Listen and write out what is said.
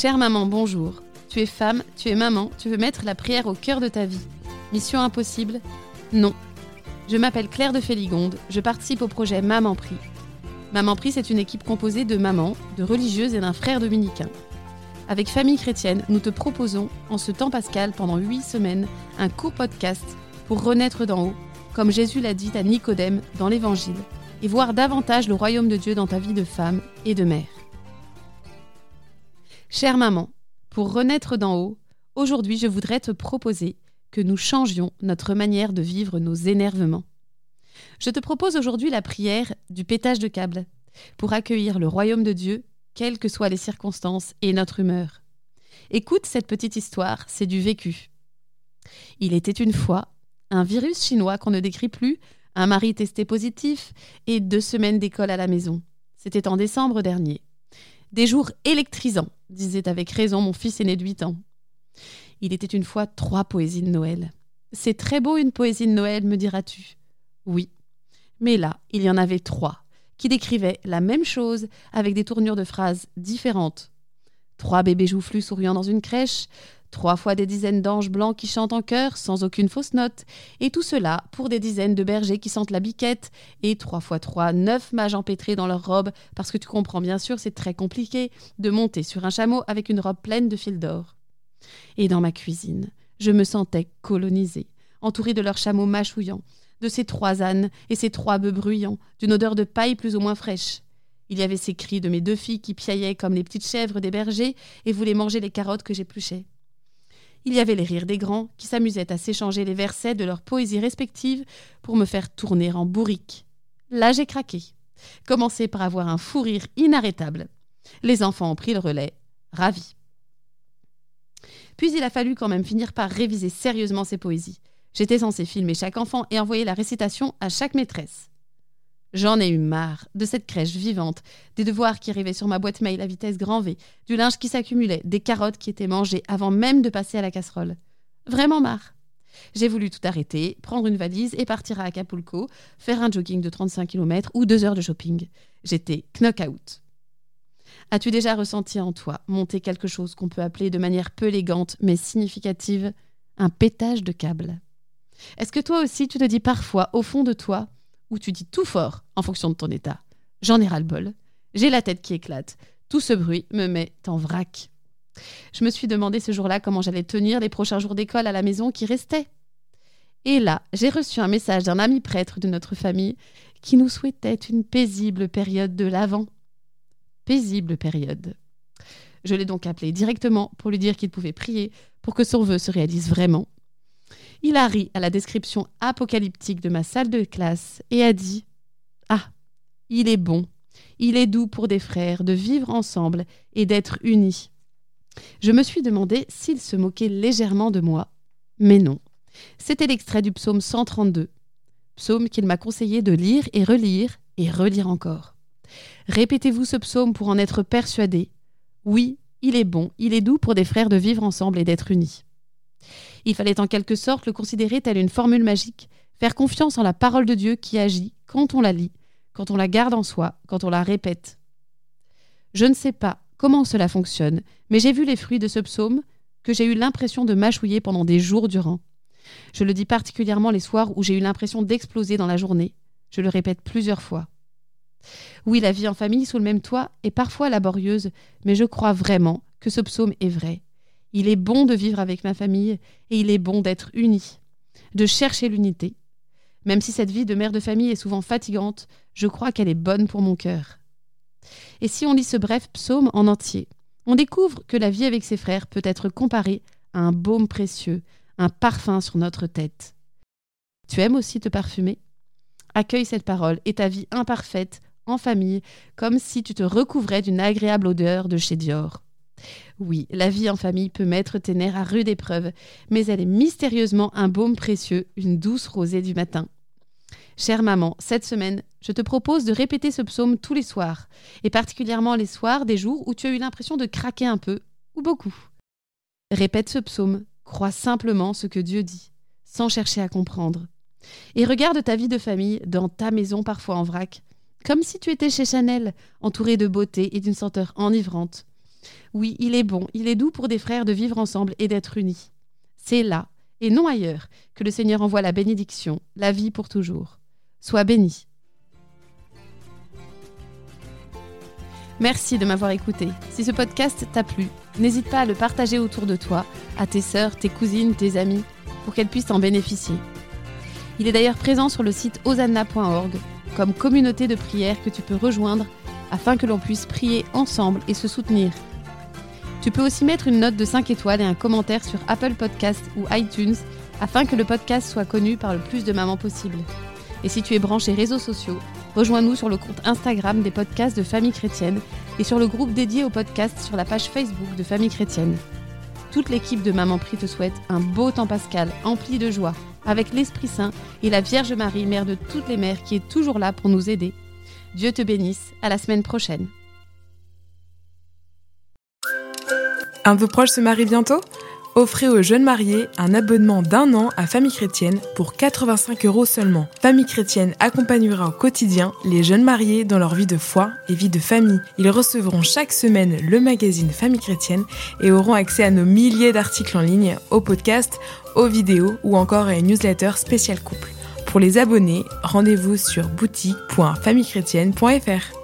Chère maman, bonjour. Tu es femme, tu es maman, tu veux mettre la prière au cœur de ta vie. Mission impossible Non. Je m'appelle Claire de Féligonde, je participe au projet Maman Prie. Maman Prie, c'est une équipe composée de mamans, de religieuses et d'un frère dominicain. Avec Famille Chrétienne, nous te proposons, en ce temps pascal, pendant huit semaines, un court podcast pour renaître d'en haut, comme Jésus l'a dit à Nicodème dans l'Évangile, et voir davantage le royaume de Dieu dans ta vie de femme et de mère. Chère maman, pour renaître d'en haut, aujourd'hui je voudrais te proposer que nous changions notre manière de vivre nos énervements. Je te propose aujourd'hui la prière du pétage de câble pour accueillir le royaume de Dieu, quelles que soient les circonstances et notre humeur. Écoute cette petite histoire, c'est du vécu. Il était une fois un virus chinois qu'on ne décrit plus, un mari testé positif et deux semaines d'école à la maison. C'était en décembre dernier. Des jours électrisants, disait avec raison mon fils aîné de 8 ans. Il était une fois trois poésies de Noël. C'est très beau une poésie de Noël, me diras-tu. Oui. Mais là, il y en avait trois, qui décrivaient la même chose avec des tournures de phrases différentes. Trois bébés joufflus souriant dans une crèche, trois fois des dizaines d'anges blancs qui chantent en chœur sans aucune fausse note, et tout cela pour des dizaines de bergers qui sentent la biquette, et trois fois trois, neuf mages empêtrés dans leurs robes, parce que tu comprends bien sûr, c'est très compliqué de monter sur un chameau avec une robe pleine de fils d'or. Et dans ma cuisine, je me sentais colonisée, entourée de leurs chameaux mâchouillants, de ces trois ânes et ces trois bœufs bruyants, d'une odeur de paille plus ou moins fraîche. Il y avait ces cris de mes deux filles qui piaillaient comme les petites chèvres des bergers et voulaient manger les carottes que j'épluchais. Il y avait les rires des grands qui s'amusaient à s'échanger les versets de leurs poésies respectives pour me faire tourner en bourrique. Là, j'ai craqué. Commencé par avoir un fou rire inarrêtable. Les enfants ont pris le relais, ravis. Puis il a fallu quand même finir par réviser sérieusement ces poésies. J'étais censée filmer chaque enfant et envoyer la récitation à chaque maîtresse. J'en ai eu marre de cette crèche vivante, des devoirs qui arrivaient sur ma boîte mail à vitesse grand V, du linge qui s'accumulait, des carottes qui étaient mangées avant même de passer à la casserole. Vraiment marre. J'ai voulu tout arrêter, prendre une valise et partir à Acapulco, faire un jogging de 35 km ou deux heures de shopping. J'étais knock-out. As-tu déjà ressenti en toi monter quelque chose qu'on peut appeler de manière peu élégante mais significative un pétage de câble? Est-ce que toi aussi tu te dis parfois, au fond de toi, ou tu dis tout fort en fonction de ton état. J'en ai ras-le-bol. J'ai la tête qui éclate. Tout ce bruit me met en vrac. Je me suis demandé ce jour-là comment j'allais tenir les prochains jours d'école à la maison qui restaient. Et là, j'ai reçu un message d'un ami prêtre de notre famille qui nous souhaitait une paisible période de l'Avent. Paisible période. Je l'ai donc appelé directement pour lui dire qu'il pouvait prier pour que son vœu se réalise vraiment il a ri à la description apocalyptique de ma salle de classe et a dit Ah, il est bon, il est doux pour des frères de vivre ensemble et d'être unis. Je me suis demandé s'il se moquait légèrement de moi, mais non. C'était l'extrait du psaume 132, psaume qu'il m'a conseillé de lire et relire et relire encore. Répétez-vous ce psaume pour en être persuadé. Oui, il est bon, il est doux pour des frères de vivre ensemble et d'être unis. Il fallait en quelque sorte le considérer telle une formule magique, faire confiance en la parole de Dieu qui agit quand on la lit, quand on la garde en soi, quand on la répète. Je ne sais pas comment cela fonctionne, mais j'ai vu les fruits de ce psaume que j'ai eu l'impression de mâchouiller pendant des jours durant. Je le dis particulièrement les soirs où j'ai eu l'impression d'exploser dans la journée. Je le répète plusieurs fois. Oui, la vie en famille sous le même toit est parfois laborieuse, mais je crois vraiment que ce psaume est vrai. Il est bon de vivre avec ma famille et il est bon d'être uni, de chercher l'unité. Même si cette vie de mère de famille est souvent fatigante, je crois qu'elle est bonne pour mon cœur. Et si on lit ce bref psaume en entier, on découvre que la vie avec ses frères peut être comparée à un baume précieux, un parfum sur notre tête. Tu aimes aussi te parfumer? Accueille cette parole et ta vie imparfaite, en famille, comme si tu te recouvrais d'une agréable odeur de chez Dior. Oui, la vie en famille peut mettre tes nerfs à rude épreuve, mais elle est mystérieusement un baume précieux, une douce rosée du matin. Chère maman, cette semaine, je te propose de répéter ce psaume tous les soirs, et particulièrement les soirs des jours où tu as eu l'impression de craquer un peu, ou beaucoup. Répète ce psaume, crois simplement ce que Dieu dit, sans chercher à comprendre. Et regarde ta vie de famille dans ta maison parfois en vrac, comme si tu étais chez Chanel, entourée de beauté et d'une senteur enivrante Oui, il est bon, il est doux pour des frères de vivre ensemble et d'être unis. C'est là, et non ailleurs, que le Seigneur envoie la bénédiction, la vie pour toujours. Sois béni. Merci de m'avoir écouté. Si ce podcast t'a plu, n'hésite pas à le partager autour de toi, à tes sœurs, tes cousines, tes amis, pour qu'elles puissent en bénéficier. Il est d'ailleurs présent sur le site osanna.org comme communauté de prière que tu peux rejoindre afin que l'on puisse prier ensemble et se soutenir. Tu peux aussi mettre une note de 5 étoiles et un commentaire sur Apple Podcast ou iTunes afin que le podcast soit connu par le plus de mamans possible. Et si tu es branché réseaux sociaux, rejoins-nous sur le compte Instagram des podcasts de Famille Chrétienne et sur le groupe dédié au podcast sur la page Facebook de Famille Chrétienne. Toute l'équipe de Maman Prie te souhaite un beau temps pascal empli de joie, avec l'Esprit Saint et la Vierge Marie, mère de toutes les mères, qui est toujours là pour nous aider. Dieu te bénisse, à la semaine prochaine. Un de vos proches se marie bientôt? Offrez aux jeunes mariés un abonnement d'un an à Famille Chrétienne pour 85 euros seulement. Famille Chrétienne accompagnera au quotidien les jeunes mariés dans leur vie de foi et vie de famille. Ils recevront chaque semaine le magazine Famille Chrétienne et auront accès à nos milliers d'articles en ligne, aux podcasts, aux vidéos ou encore à une newsletter spéciale couple. Pour les abonnés, rendez-vous sur boutique.famillechrétienne.fr.